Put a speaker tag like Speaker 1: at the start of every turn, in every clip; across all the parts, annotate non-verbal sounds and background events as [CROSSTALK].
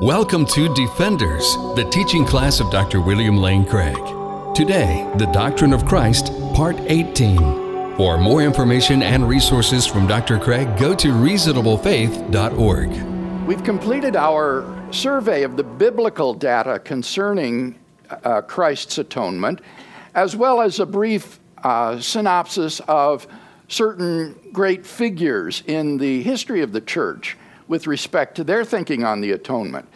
Speaker 1: Welcome to Defenders, the teaching class of Dr. William Lane Craig. Today, the Doctrine of Christ, Part 18. For more information and resources from Dr. Craig, go to reasonablefaith.org.
Speaker 2: We've completed our survey of the biblical data concerning uh, Christ's atonement, as well as a brief uh, synopsis of certain great figures in the history of the church with respect to their thinking on the atonement.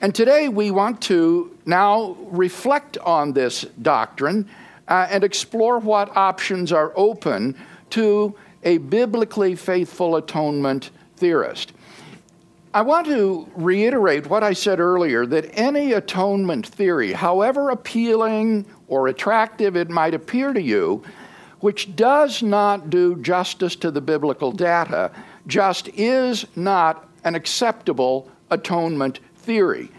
Speaker 2: And today we want to now reflect on this doctrine uh, and explore what options are open to a biblically faithful atonement theorist. I want to reiterate what I said earlier that any atonement theory, however appealing or attractive it might appear to you, which does not do justice to the biblical data, just is not an acceptable atonement theory.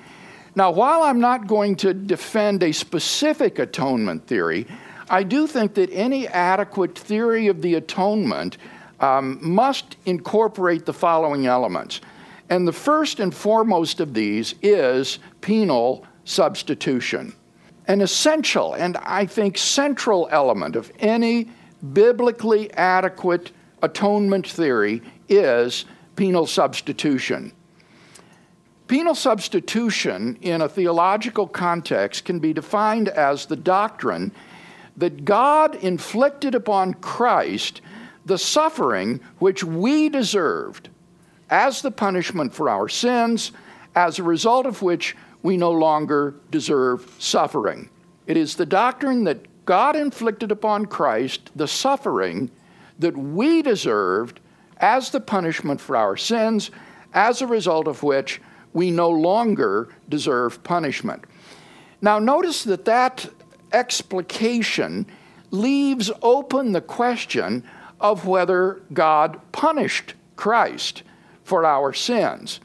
Speaker 2: Now, while I'm not going to defend a specific atonement theory, I do think that any adequate theory of the atonement um, must incorporate the following elements. And the first and foremost of these is penal substitution. An essential and I think central element of any biblically adequate atonement theory is penal substitution. Penal substitution in a theological context can be defined as the doctrine that God inflicted upon Christ the suffering which we deserved as the punishment for our sins, as a result of which we no longer deserve suffering. It is the doctrine that God inflicted upon Christ the suffering that we deserved as the punishment for our sins, as a result of which we no longer deserve punishment. Now, notice that that explication leaves open the question of whether God punished Christ for our sins.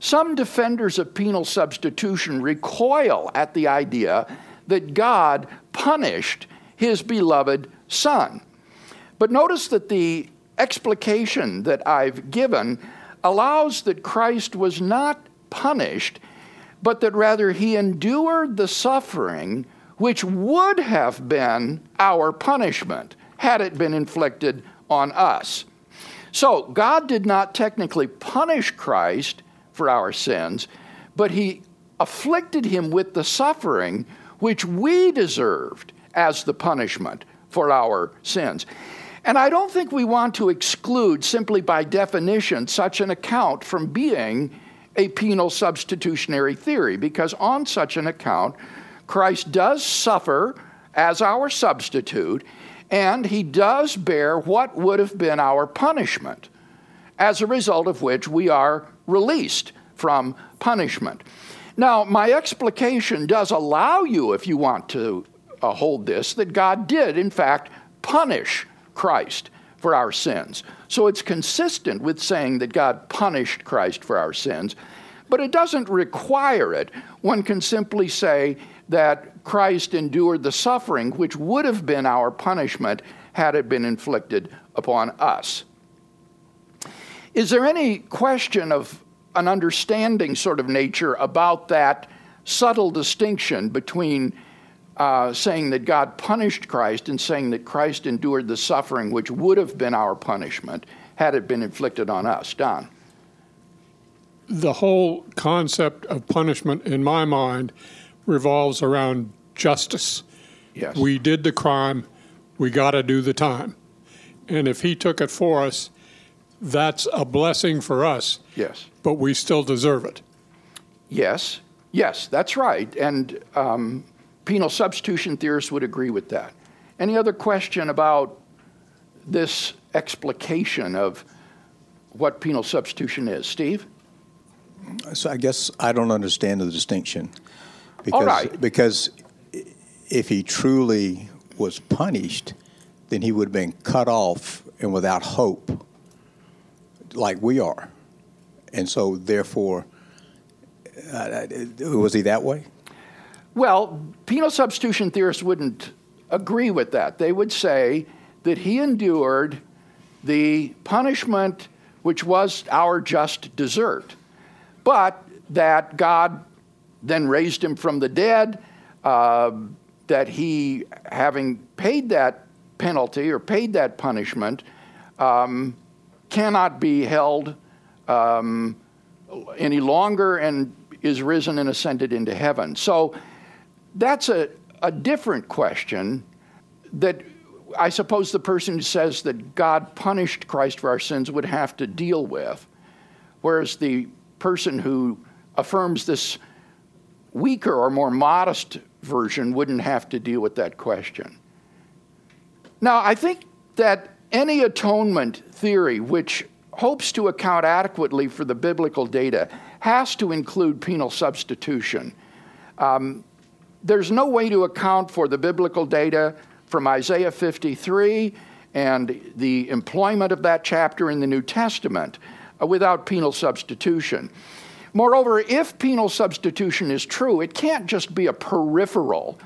Speaker 2: Some defenders of penal substitution recoil at the idea that God punished his beloved Son. But notice that the explication that I've given allows that Christ was not punished, but that rather he endured the suffering which would have been our punishment had it been inflicted on us. So, God did not technically punish Christ for our sins, but he afflicted him with the suffering which we deserved as the punishment for our sins. And I don't think we want to exclude, simply by definition, such an account from being a penal substitutionary theory, because on such an account, Christ does suffer as our substitute, and he does bear what would have been our punishment, as a result of which we are released from punishment. Now, my explication does allow you, if you want to uh, hold this, that God did, in fact, punish Christ for our sins. So it's consistent with saying that God punished Christ for our sins, but it doesn't require it. One can simply say that Christ endured the suffering which would have been our punishment had it been inflicted upon us. Is there any question of an understanding sort of nature about that subtle distinction between uh, saying that God punished Christ and saying that Christ endured the suffering which would have been our punishment had it been inflicted on us. Don.
Speaker 3: The whole concept of punishment, in my mind, revolves around justice.
Speaker 2: Yes.
Speaker 3: We did the crime, we got to do the time. And if He took it for us, that's a blessing for us.
Speaker 2: Yes.
Speaker 3: But we still deserve it.
Speaker 2: Yes. Yes, that's right. And um, penal substitution theorists would agree with that. Any other question about this explication of what penal substitution is? Steve?
Speaker 4: So I guess I don't understand the distinction. Because,
Speaker 2: All right.
Speaker 4: Because if he truly was punished, then he would have been cut off and without hope, like we are. And so, therefore, uh, was he that way?
Speaker 2: Well, penal substitution theorists wouldn't agree with that. They would say that he endured the punishment which was our just desert. But that God then raised him from the dead, uh, that he, having paid that penalty or paid that punishment, um, cannot be held um, any longer and is risen and ascended into heaven. So that's a, a different question that I suppose the person who says that God punished Christ for our sins would have to deal with, whereas the person who affirms this weaker or more modest version wouldn't have to deal with that question. Now, I think that any atonement theory which hopes to account adequately for the biblical data has to include penal substitution. Um, there's no way to account for the biblical data from Isaiah 53 and the employment of that chapter in the New Testament uh, without penal substitution. Moreover, if penal substitution is true, it can't just be a peripheral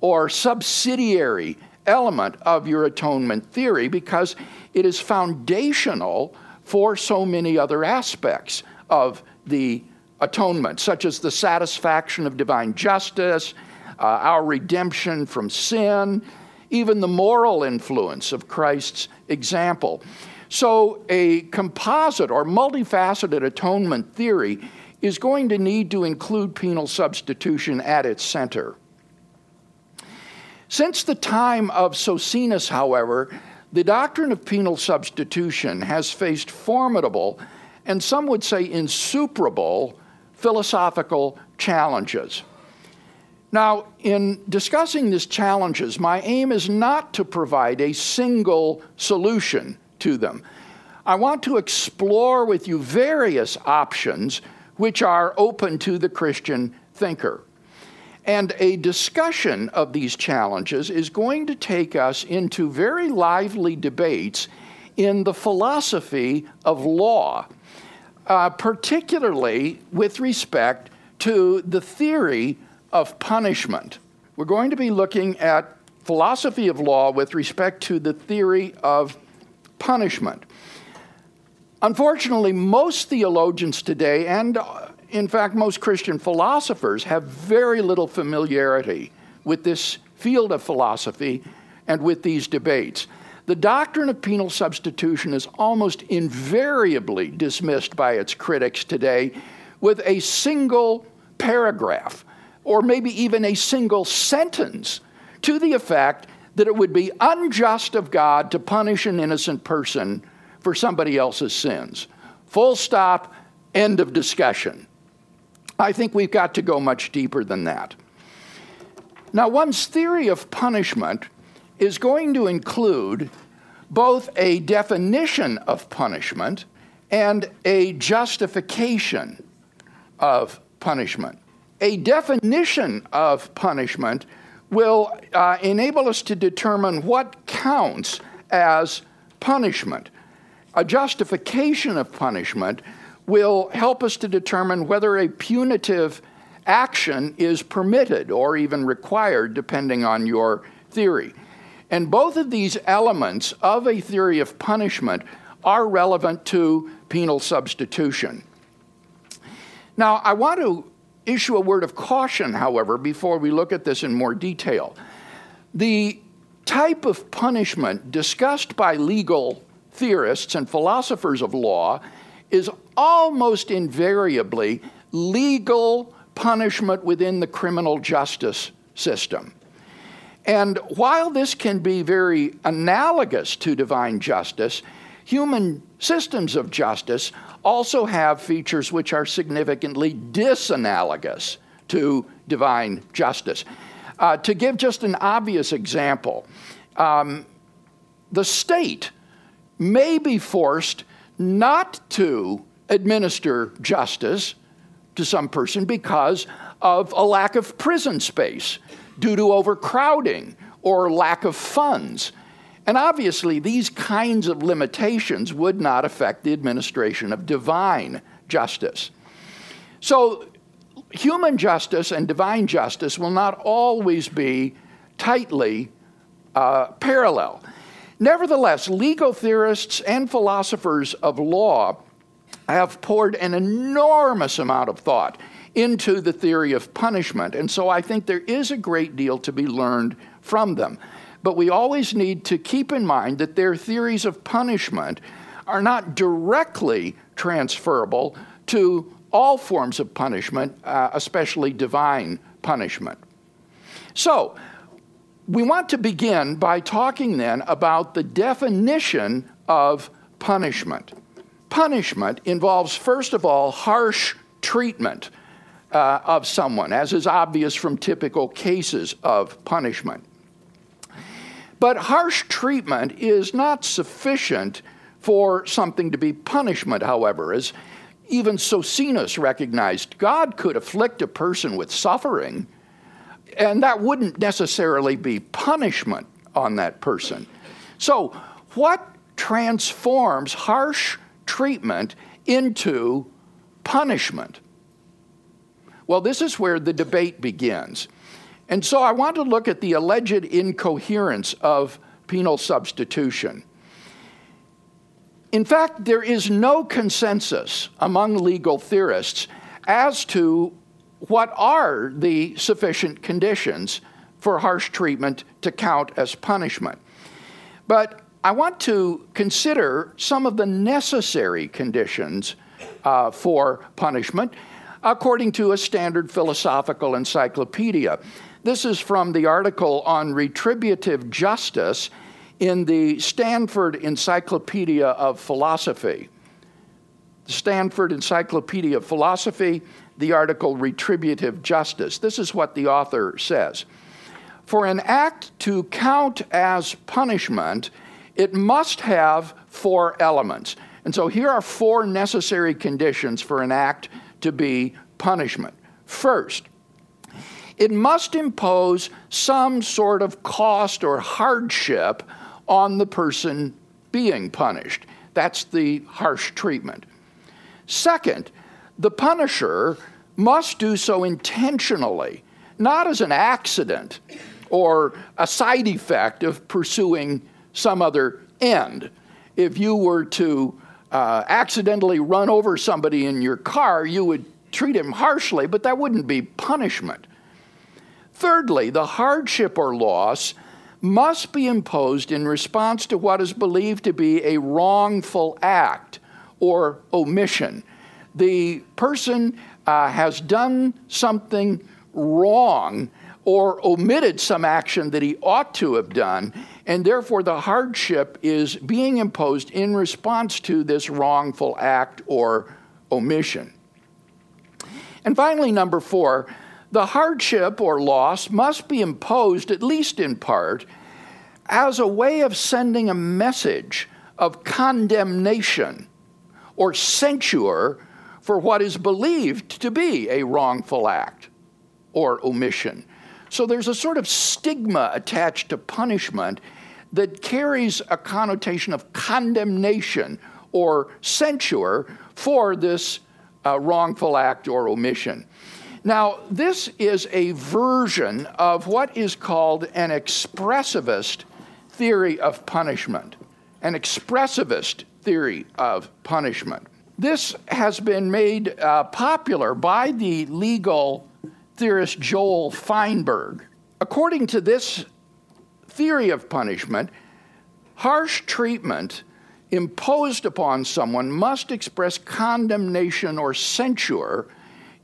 Speaker 2: or subsidiary element of your atonement theory because it is foundational for so many other aspects of the atonement, such as the satisfaction of divine justice, uh, our redemption from sin, even the moral influence of Christ's example. So, a composite or multifaceted atonement theory is going to need to include penal substitution at its center. Since the time of Socinus, however, the doctrine of penal substitution has faced formidable and some would say insuperable philosophical challenges. Now, in discussing these challenges, my aim is not to provide a single solution to them. I want to explore with you various options which are open to the Christian thinker. And a discussion of these challenges is going to take us into very lively debates in the philosophy of law, uh, particularly with respect to the theory of punishment. We're going to be looking at philosophy of law with respect to the theory of punishment. Unfortunately, most theologians today, and uh, in fact, most Christian philosophers, have very little familiarity with this field of philosophy and with these debates. The doctrine of penal substitution is almost invariably dismissed by its critics today with a single paragraph or maybe even a single sentence to the effect that it would be unjust of God to punish an innocent person for somebody else's sins. Full stop, end of discussion. I think we've got to go much deeper than that. Now, one's theory of punishment is going to include both a definition of punishment and a justification of punishment. A definition of punishment will uh, enable us to determine what counts as punishment. A justification of punishment will help us to determine whether a punitive action is permitted or even required, depending on your theory. And both of these elements of a theory of punishment are relevant to penal substitution. Now, I want to issue a word of caution, however, before we look at this in more detail. The type of punishment discussed by legal theorists and philosophers of law is almost invariably legal punishment within the criminal justice system. And while this can be very analogous to divine justice, human systems of justice also have features which are significantly disanalogous to divine justice. Uh, to give just an obvious example, um, the state may be forced not to administer justice to some person because of a lack of prison space due to overcrowding or lack of funds. And obviously, these kinds of limitations would not affect the administration of divine justice. So, human justice and divine justice will not always be tightly uh, parallel. Nevertheless, legal theorists and philosophers of law have poured an enormous amount of thought into the theory of punishment. And so I think there is a great deal to be learned from them. But we always need to keep in mind that their theories of punishment are not directly transferable to all forms of punishment, uh, especially divine punishment. So, we want to begin by talking then about the definition of punishment. Punishment involves, first of all, harsh treatment uh, of someone, as is obvious from typical cases of punishment. But harsh treatment is not sufficient for something to be punishment, however, as even Socinus recognized God could afflict a person with suffering, and that wouldn't necessarily be punishment on that person. So, what transforms harsh treatment into punishment? Well, this is where the debate begins. And so I want to look at the alleged incoherence of penal substitution. In fact, there is no consensus among legal theorists as to what are the sufficient conditions for harsh treatment to count as punishment. But I want to consider some of the necessary conditions uh, for punishment according to a standard philosophical encyclopedia. This is from the article on retributive justice in the Stanford Encyclopedia of Philosophy. The Stanford Encyclopedia of Philosophy, the article Retributive Justice. This is what the author says For an act to count as punishment, it must have four elements. And so here are four necessary conditions for an act to be punishment. First, it must impose some sort of cost or hardship on the person being punished. That's the harsh treatment. Second, the punisher must do so intentionally, not as an accident or a side effect of pursuing some other end. If you were to uh, accidentally run over somebody in your car, you would treat him harshly, but that wouldn't be punishment. Thirdly, the hardship or loss must be imposed in response to what is believed to be a wrongful act or omission. The person uh, has done something wrong or omitted some action that he ought to have done, and therefore the hardship is being imposed in response to this wrongful act or omission. And finally, number four, the hardship or loss must be imposed, at least in part, as a way of sending a message of condemnation or censure for what is believed to be a wrongful act or omission. So there's a sort of stigma attached to punishment that carries a connotation of condemnation or censure for this uh, wrongful act or omission. Now, this is a version of what is called an expressivist theory of punishment, an expressivist theory of punishment. This has been made uh, popular by the legal theorist Joel Feinberg. According to this theory of punishment, harsh treatment imposed upon someone must express condemnation or censure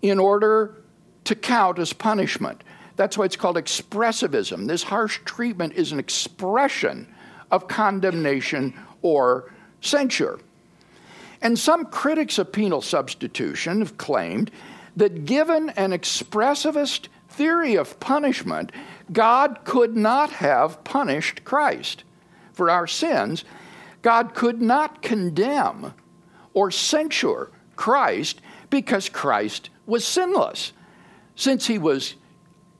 Speaker 2: in order to count as punishment. That's why it's called expressivism. This harsh treatment is an expression of condemnation or censure. And some critics of penal substitution have claimed that given an expressivist theory of punishment, God could not have punished Christ for our sins. God could not condemn or censure Christ because Christ was sinless since he was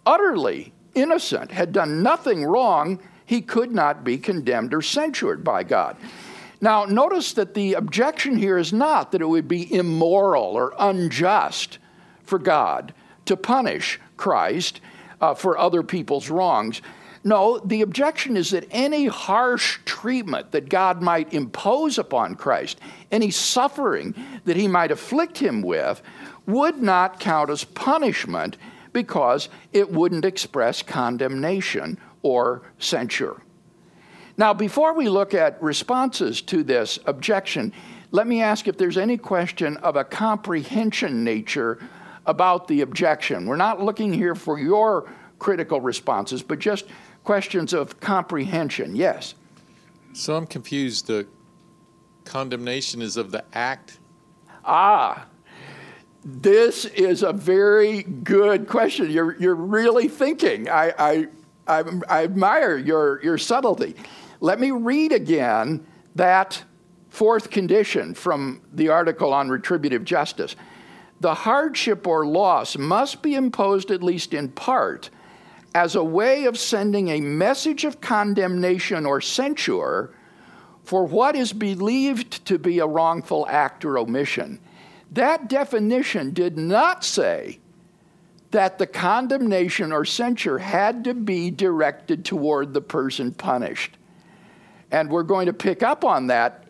Speaker 2: utterly innocent, had done nothing wrong, he could not be condemned or censured by God. Now, notice that the objection here is not that it would be immoral or unjust for God to punish Christ uh, for other people's wrongs. No, the objection is that any harsh treatment that God might impose upon Christ, any suffering that he might afflict him with, would not count as punishment because it wouldn't express condemnation or censure. Now, before we look at responses to this objection, let me ask if there's any question of a comprehension nature about the objection. We're not looking here for your critical responses, but just questions of comprehension. Yes?
Speaker 5: So I'm confused. The condemnation is of the act?
Speaker 2: Ah, this is a very good question. You're, you're really thinking. I, I, I, I admire your, your subtlety. Let me read again that fourth condition from the article on retributive justice. The hardship or loss must be imposed, at least in part, as a way of sending a message of condemnation or censure for what is believed to be a wrongful act or omission. That definition did not say that the condemnation or censure had to be directed toward the person punished. And we're going to pick up on that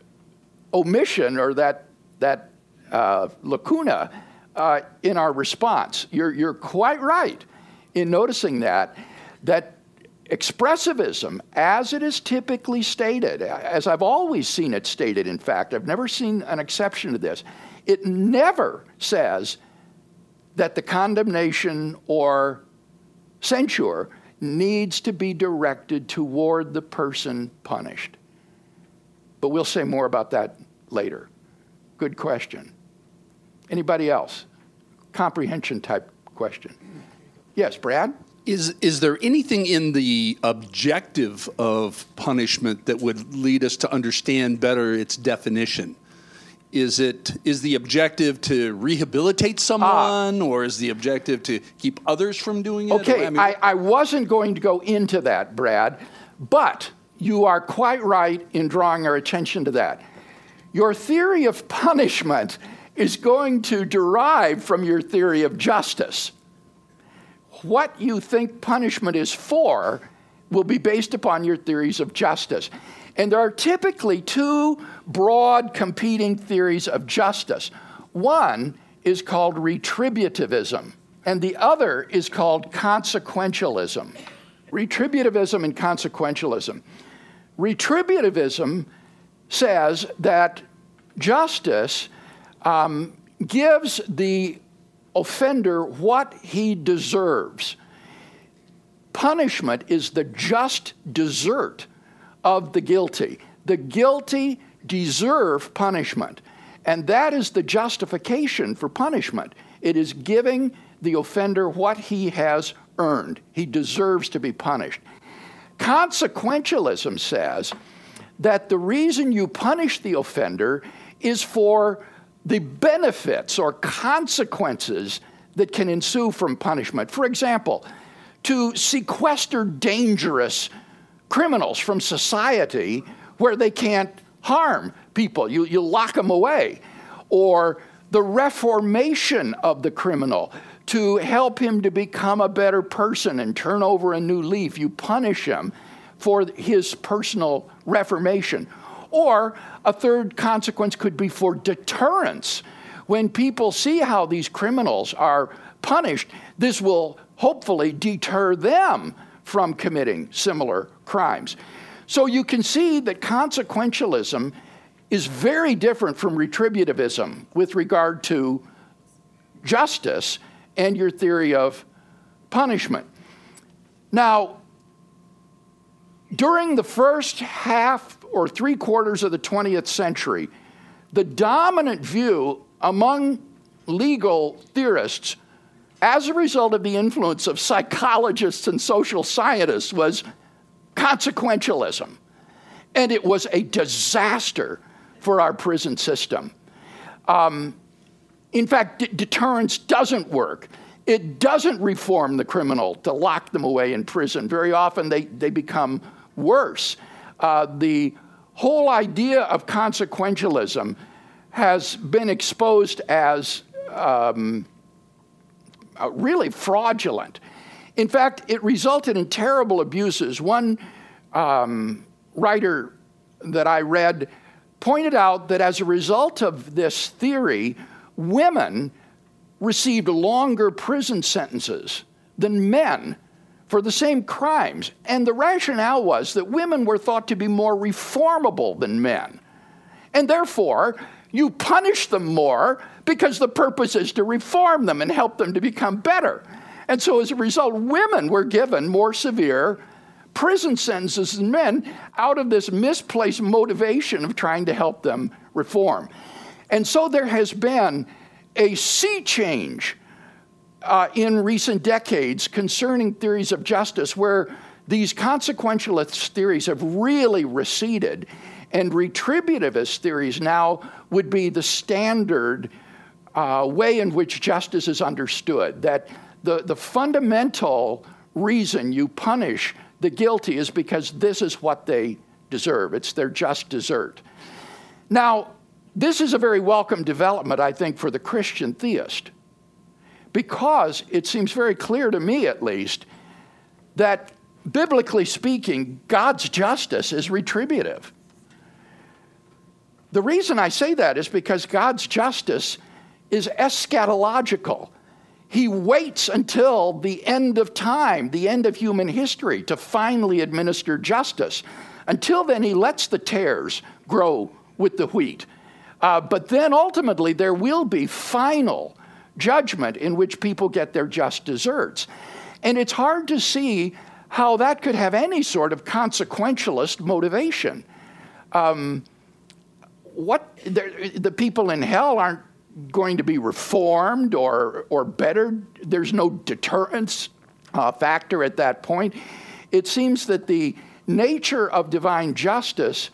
Speaker 2: omission or that, that uh, lacuna uh, in our response. You're, you're quite right in noticing that, that expressivism, as it is typically stated, as I've always seen it stated, in fact, I've never seen an exception to this, it never says that the condemnation or censure needs to be directed toward the person punished. But we'll say more about that later. Good question. Anybody else? Comprehension type question. Yes, Brad?
Speaker 6: Is, is there anything in the objective of punishment that would lead us to understand better its definition? Is it is the objective to rehabilitate someone, ah. or is the objective to keep others from doing it?
Speaker 2: Okay, I, mean, I, I wasn't going to go into that, Brad, but you are quite right in drawing our attention to that. Your theory of punishment is going to derive from your theory of justice what you think punishment is for will be based upon your theories of justice. And there are typically two broad competing theories of justice. One is called retributivism, and the other is called consequentialism. Retributivism and consequentialism. Retributivism says that justice um, gives the offender what he deserves. Punishment is the just desert of the guilty. The guilty deserve punishment. And that is the justification for punishment. It is giving the offender what he has earned. He deserves to be punished. Consequentialism says that the reason you punish the offender is for the benefits or consequences that can ensue from punishment. For example, to sequester dangerous criminals from society where they can't harm people, you, you lock them away. Or the reformation of the criminal to help him to become a better person and turn over a new leaf. You punish him for his personal reformation. Or a third consequence could be for deterrence. When people see how these criminals are punished, this will hopefully deter them from committing similar crimes. So you can see that consequentialism is very different from retributivism with regard to justice and your theory of punishment. Now, during the first half or three quarters of the 20th century, the dominant view among legal theorists, as a result of the influence of psychologists and social scientists, was consequentialism. And it was a disaster for our prison system. Um, in fact, d- deterrence doesn't work. It doesn't reform the criminal to lock them away in prison. Very often they, they become worse. Uh, the whole idea of consequentialism has been exposed as um, uh, really fraudulent. In fact, it resulted in terrible abuses. One um, writer that I read pointed out that as a result of this theory, women received longer prison sentences than men for the same crimes. And the rationale was that women were thought to be more reformable than men. And therefore, you punish them more because the purpose is to reform them and help them to become better. And so, as a result, women were given more severe prison sentences than men out of this misplaced motivation of trying to help them reform. And so, there has been a sea change uh, in recent decades concerning theories of justice where these consequentialist theories have really receded, and retributivist theories now would be the standard uh, way in which justice is understood. That the, the fundamental reason you punish the guilty is because this is what they deserve, it's their just desert. Now, this is a very welcome development, I think, for the Christian theist because it seems very clear to me, at least, that biblically speaking, God's justice is retributive. The reason I say that is because God's justice is eschatological. He waits until the end of time, the end of human history, to finally administer justice. Until then, he lets the tares grow with the wheat. Uh, but then ultimately, there will be final judgment in which people get their just deserts. And it's hard to see how that could have any sort of consequentialist motivation. Um, what the people in hell aren't going to be reformed or or bettered. There's no deterrence uh, factor at that point. It seems that the nature of divine justice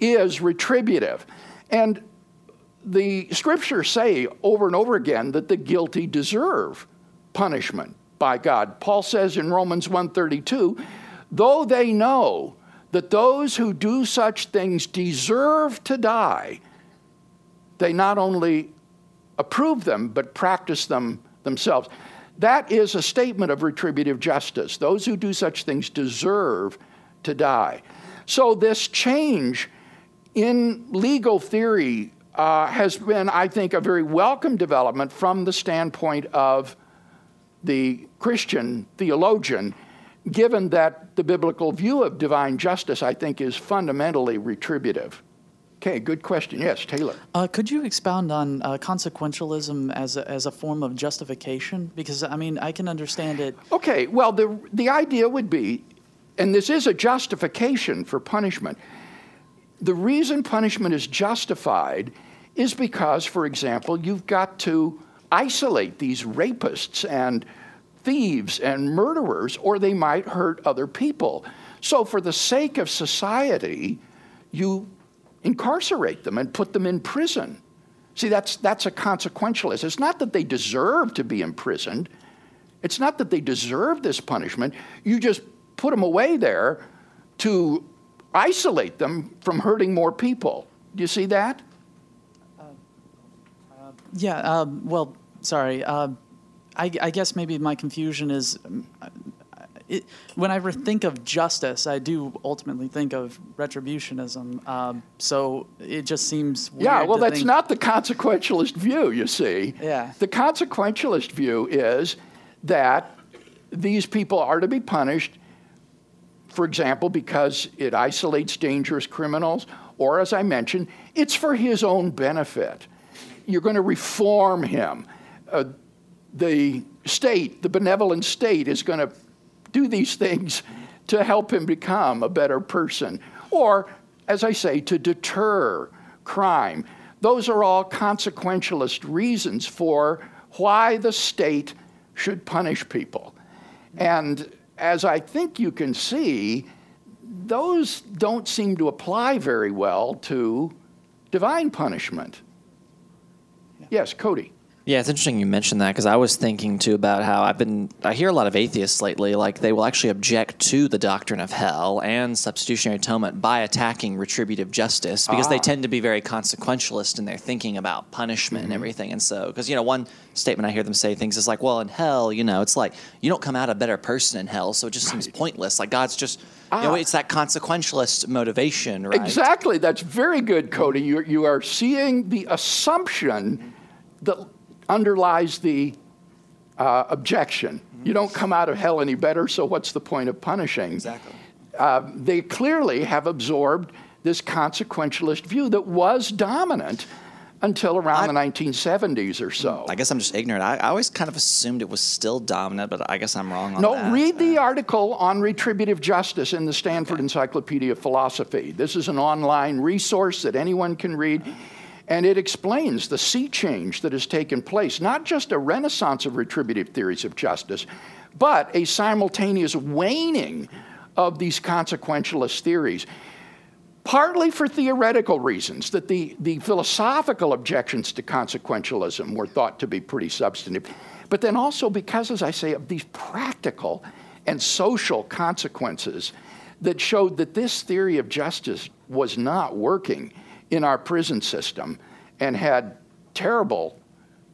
Speaker 2: is retributive, and the scriptures say over and over again that the guilty deserve punishment by God. Paul says in Romans 1:32, though they know that those who do such things deserve to die, they not only approve them but practice them themselves. That is a statement of retributive justice. Those who do such things deserve to die. So this change in legal theory uh, has been, I think, a very welcome development from the standpoint of the Christian theologian, given that the biblical view of divine justice, I think, is fundamentally retributive. Okay, good question. Yes, Taylor.
Speaker 7: Uh, could you expound on uh, consequentialism as a, as a form of justification? Because, I mean, I can understand it.
Speaker 2: Okay, well, the, the idea would be, and this is a justification for punishment, the reason punishment is justified is because, for example, you've got to isolate these rapists and thieves and murderers, or they might hurt other people. So, for the sake of society, you incarcerate them and put them in prison. See, that's, that's a consequentialist. It's not that they deserve to be imprisoned, it's not that they deserve this punishment. You just put them away there to isolate them from hurting more people. Do you see that? Uh,
Speaker 7: uh, yeah, um, well, sorry. Uh, I, I, guess maybe my confusion is um, it, when I think of justice, I do ultimately think of retributionism. Um, so it just seems
Speaker 2: yeah. Well, that's think... not the consequentialist view. You see,
Speaker 7: yeah.
Speaker 2: The consequentialist view is that these people are to be punished for example, because it isolates dangerous criminals, or as I mentioned, it's for his own benefit. You're going to reform him. Uh, the state, the benevolent state, is going to do these things to help him become a better person. Or, as I say, to deter crime. Those are all consequentialist reasons for why the state should punish people. And as I think you can see, those don't seem to apply very well to divine punishment. Yes, Cody.
Speaker 8: Yeah, it's interesting you mentioned that because I was thinking too about how I've been. I hear a lot of atheists lately, like they will actually object to the doctrine of hell and substitutionary atonement by attacking retributive justice because they ah. tend to be very consequentialist in their thinking about punishment and mm-hmm. everything. And so, because you know, one statement I hear them say things is like, "Well, in hell, you know, it's like you don't come out a better person in hell, so it just seems pointless. Like God's just, you know, ah. it's that consequentialist motivation, right?
Speaker 2: Exactly. That's very good, Cody. You, you are seeing the assumption that underlies the uh, objection. You don't come out of hell any better, so what's the point of punishing?
Speaker 8: Exactly.
Speaker 2: Uh, they clearly have absorbed this consequentialist view that was dominant until around the 1970s or so.
Speaker 8: I guess I'm just ignorant. I, I always kind of assumed it was still dominant, but I guess I'm wrong on
Speaker 2: No,
Speaker 8: that.
Speaker 2: read the article on retributive justice in the Stanford Encyclopedia of Philosophy. This is an online resource that anyone can read, and it explains the sea change that has taken place, not just a renaissance of retributive theories of justice, but a simultaneous waning of these consequentialist theories partly for theoretical reasons, that the, the philosophical objections to consequentialism were thought to be pretty substantive, but then also because, as I say, of these practical and social consequences that showed that this theory of justice was not working in our prison system and had terrible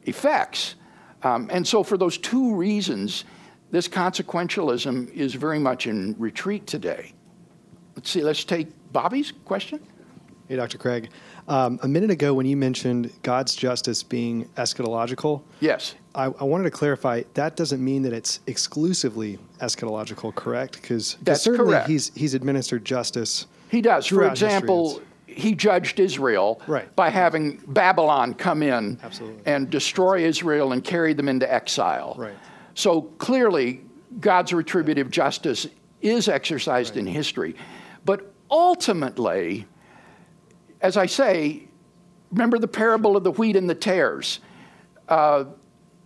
Speaker 2: effects. Um, and so, for those two reasons, this consequentialism is very much in retreat today. Let's see, let's take Bobby's question.
Speaker 9: Hey, Dr. Craig. Um, a minute ago, when you mentioned God's justice being eschatological,
Speaker 2: Yes.
Speaker 9: I, I wanted to clarify that doesn't mean that it's exclusively eschatological, correct? Because
Speaker 2: That's
Speaker 9: certainly
Speaker 2: correct.
Speaker 9: he's he's administered justice.
Speaker 2: He does. For example, he judged Israel
Speaker 9: Right.
Speaker 2: by having Babylon come in
Speaker 9: Absolutely.
Speaker 2: and destroy Israel and carry them into exile.
Speaker 9: Right.
Speaker 2: So clearly, God's retributive justice is exercised in history. But ultimately, as I say, remember the parable of the wheat and the tares. Uh,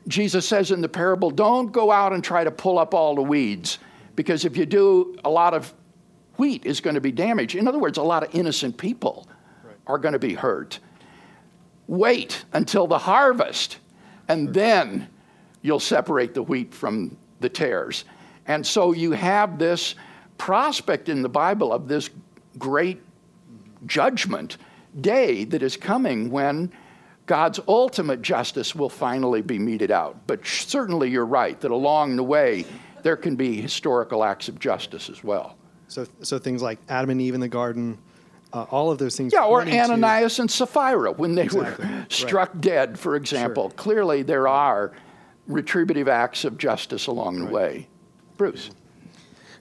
Speaker 2: Jesus says in the parable, don't go out and try to pull up all the weeds, because if you do, a lot of wheat is going to be damaged. In other words, a lot of innocent people are going to be hurt. Wait until the harvest, and then you'll separate the wheat from the tares. And so you have this prospect in the Bible of this great judgment day that is coming when God's ultimate justice will finally be meted out. But certainly you're right that along the way there can be historical acts of justice as well.
Speaker 9: So so things like Adam and Eve in the garden, uh, all of those things.
Speaker 2: Yeah, or
Speaker 9: pointing to-
Speaker 2: Ananias and Sapphira when they
Speaker 9: Exactly,
Speaker 2: were [LAUGHS]
Speaker 9: right.
Speaker 2: struck dead, for example. Clearly there are retributive acts of justice along the way. Bruce.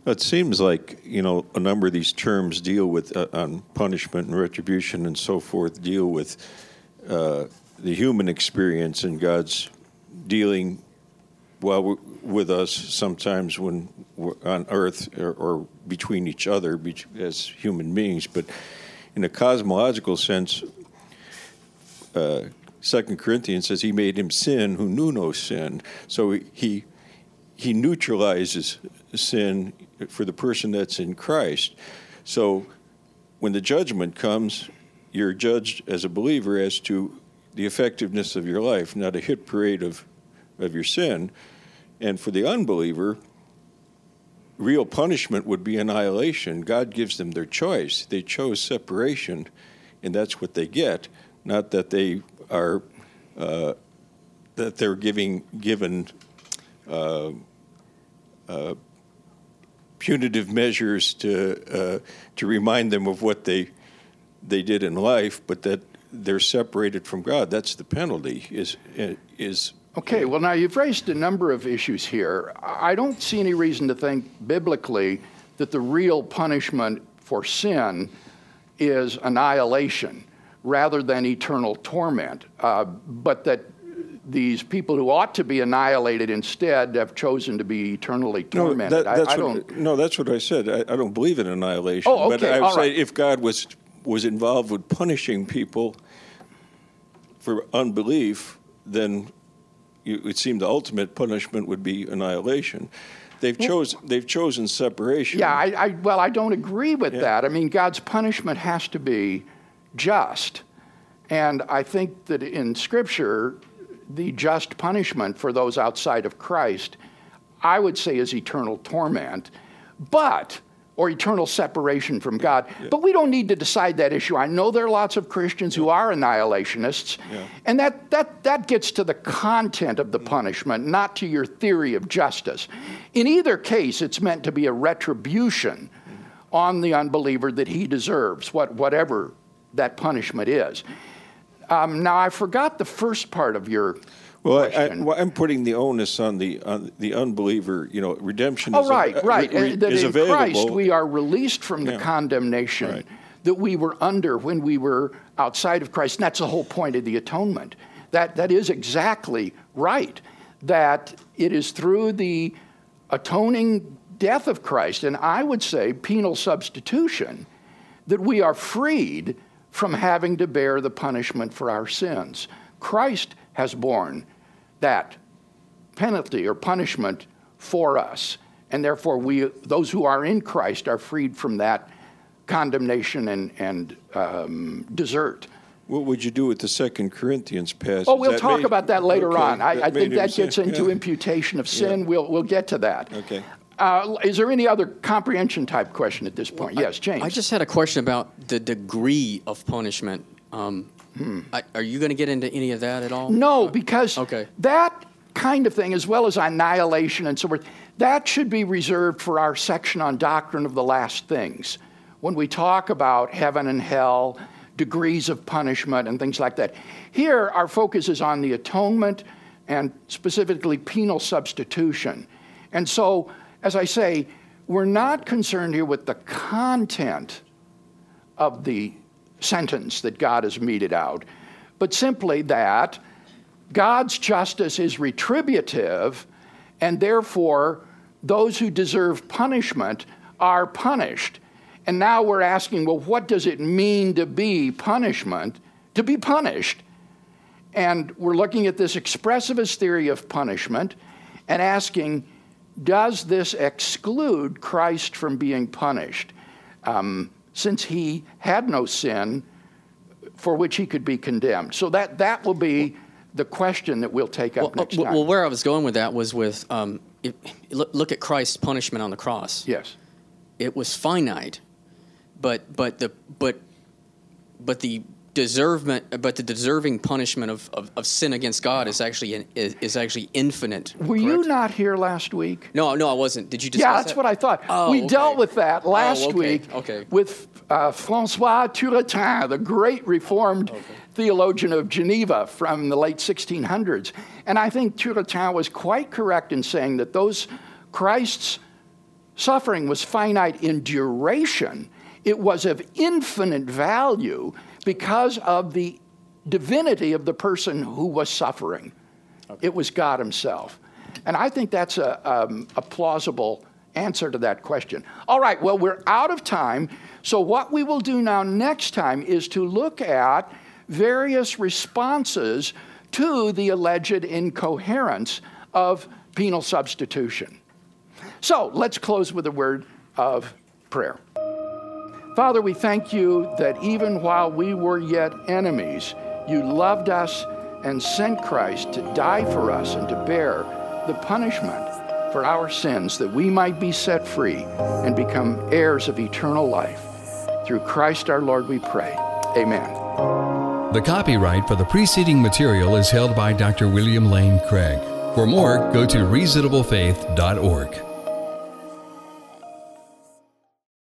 Speaker 10: It seems like you know a number of these terms deal with uh, on punishment and retribution and so forth deal with uh, the human experience and God's dealing well with us sometimes when we're on Earth or, or between each other as human beings, but in a cosmological sense, uh, Second Corinthians says he made him sin who knew no sin. So he he neutralizes sin for the person that's in Christ. So when the judgment comes, you're judged as a believer as to the effectiveness of your life, not a hit parade of, of your sin. And for the unbeliever, real punishment would be annihilation. God gives them their choice. They chose separation, and that's what they get. Not that they are uh, that they're giving given uh, uh, punitive measures to uh, to remind them of what they they did in life, but that they're separated from God. That's the penalty. Is is
Speaker 2: Okay, well, now you've raised a number of issues here. I don't see any reason to think biblically that the real punishment for sin is annihilation rather than eternal torment, uh, but that these people who ought to be annihilated instead have chosen to be eternally
Speaker 10: no,
Speaker 2: tormented.
Speaker 10: that, that's
Speaker 2: I, I
Speaker 10: what,
Speaker 2: don't.
Speaker 10: no, that's what I said. I, I don't believe in annihilation.
Speaker 2: Oh,
Speaker 10: But
Speaker 2: okay,
Speaker 10: I would
Speaker 2: all
Speaker 10: say
Speaker 2: right.
Speaker 10: if God was was involved with punishing people for unbelief, then it would seem the ultimate punishment would be annihilation. They've chose they've chosen separation.
Speaker 2: Yeah, I, I well, I don't agree with that. I mean, God's punishment has to be just, and I think that in Scripture, the just punishment for those outside of Christ, I would say, is eternal torment. But or eternal separation from God. Yeah. But we don't need to decide that issue. I know there are lots of Christians who are annihilationists, yeah. and that, that, that gets to the content of the punishment, not to your theory of justice. In either case, it's meant to be a retribution mm. on the unbeliever that he deserves, what, whatever that punishment is. Um, now, I forgot the first part of your
Speaker 10: well, I, am putting the onus on the on the unbeliever. You know, redemption.
Speaker 2: Oh,
Speaker 10: is
Speaker 2: right,
Speaker 10: a,
Speaker 2: right.
Speaker 10: Uh, re,
Speaker 2: that
Speaker 10: is
Speaker 2: in
Speaker 10: available.
Speaker 2: Christ we are released from the condemnation right. that we were under when we were outside of Christ. And that's the whole point of the atonement. That that is exactly right. That it is through the atoning death of Christ, and I would say penal substitution, that we are freed from having to bear the punishment for our sins. Christ has borne that penalty or punishment for us. And therefore, we, those who are in Christ are freed from that condemnation and, and um, desert.
Speaker 10: What would you do with the Second Corinthians passage?
Speaker 2: Oh, we'll talk made, about that later okay, on. I, I think that gets into yeah. imputation of sin. Yeah. We'll, we'll get to that.
Speaker 10: Okay.
Speaker 2: Uh, is there any other comprehension type question at this point? Well, yes, James.
Speaker 11: I just had a question about the degree of punishment. Um, Hmm. I, are you going to get into any of that at all?
Speaker 2: No, because okay. that kind of thing, as well as annihilation and so forth, that should be reserved for our section on doctrine of the last things. When we talk about heaven and hell, degrees of punishment, and things like that. Here, our focus is on the atonement and specifically penal substitution. And so, as I say, we're not concerned here with the content of the sentence that God has meted out, but simply that God's justice is retributive, and therefore those who deserve punishment are punished. And now we're asking, well, what does it mean to be punishment, to be punished? And we're looking at this expressivist theory of punishment and asking, does this exclude Christ from being punished? Um, since he had no sin for which he could be condemned. So that, that will be the question that we'll take up
Speaker 11: well,
Speaker 2: next time.
Speaker 11: Well, where I was going with that was with um, it, look at Christ's punishment on the cross.
Speaker 2: Yes,
Speaker 11: it was finite, but but the but but the deservement, but the deserving punishment of, of, of sin against God is actually is, is actually infinite.
Speaker 2: Were correct? you not here last week?
Speaker 11: No, no, I wasn't. Did you?
Speaker 2: Yeah, that's
Speaker 11: that?
Speaker 2: what I thought. Oh, we
Speaker 11: okay.
Speaker 2: dealt with that last
Speaker 11: oh, okay.
Speaker 2: week
Speaker 11: okay.
Speaker 2: with uh, Francois Turretin, the great Reformed okay. theologian of Geneva from the late 1600s, and I think Turretin was quite correct in saying that those Christ's suffering was finite in duration. It was of infinite value because of the divinity of the person who was suffering. Okay. It was God Himself. And I think that's a, um, a plausible answer to that question. All right, well, we're out of time. So, what we will do now next time is to look at various responses to the alleged incoherence of penal substitution. So, let's close with a word of prayer. Father, we thank you that even while we were yet enemies, you loved us and sent Christ to die for us and to bear the punishment for our sins that we might be set free and become heirs of eternal life. Through Christ our Lord, we pray. Amen.
Speaker 1: The copyright for the preceding material is held by Dr. William Lane Craig. For more, go to reasonablefaith.org.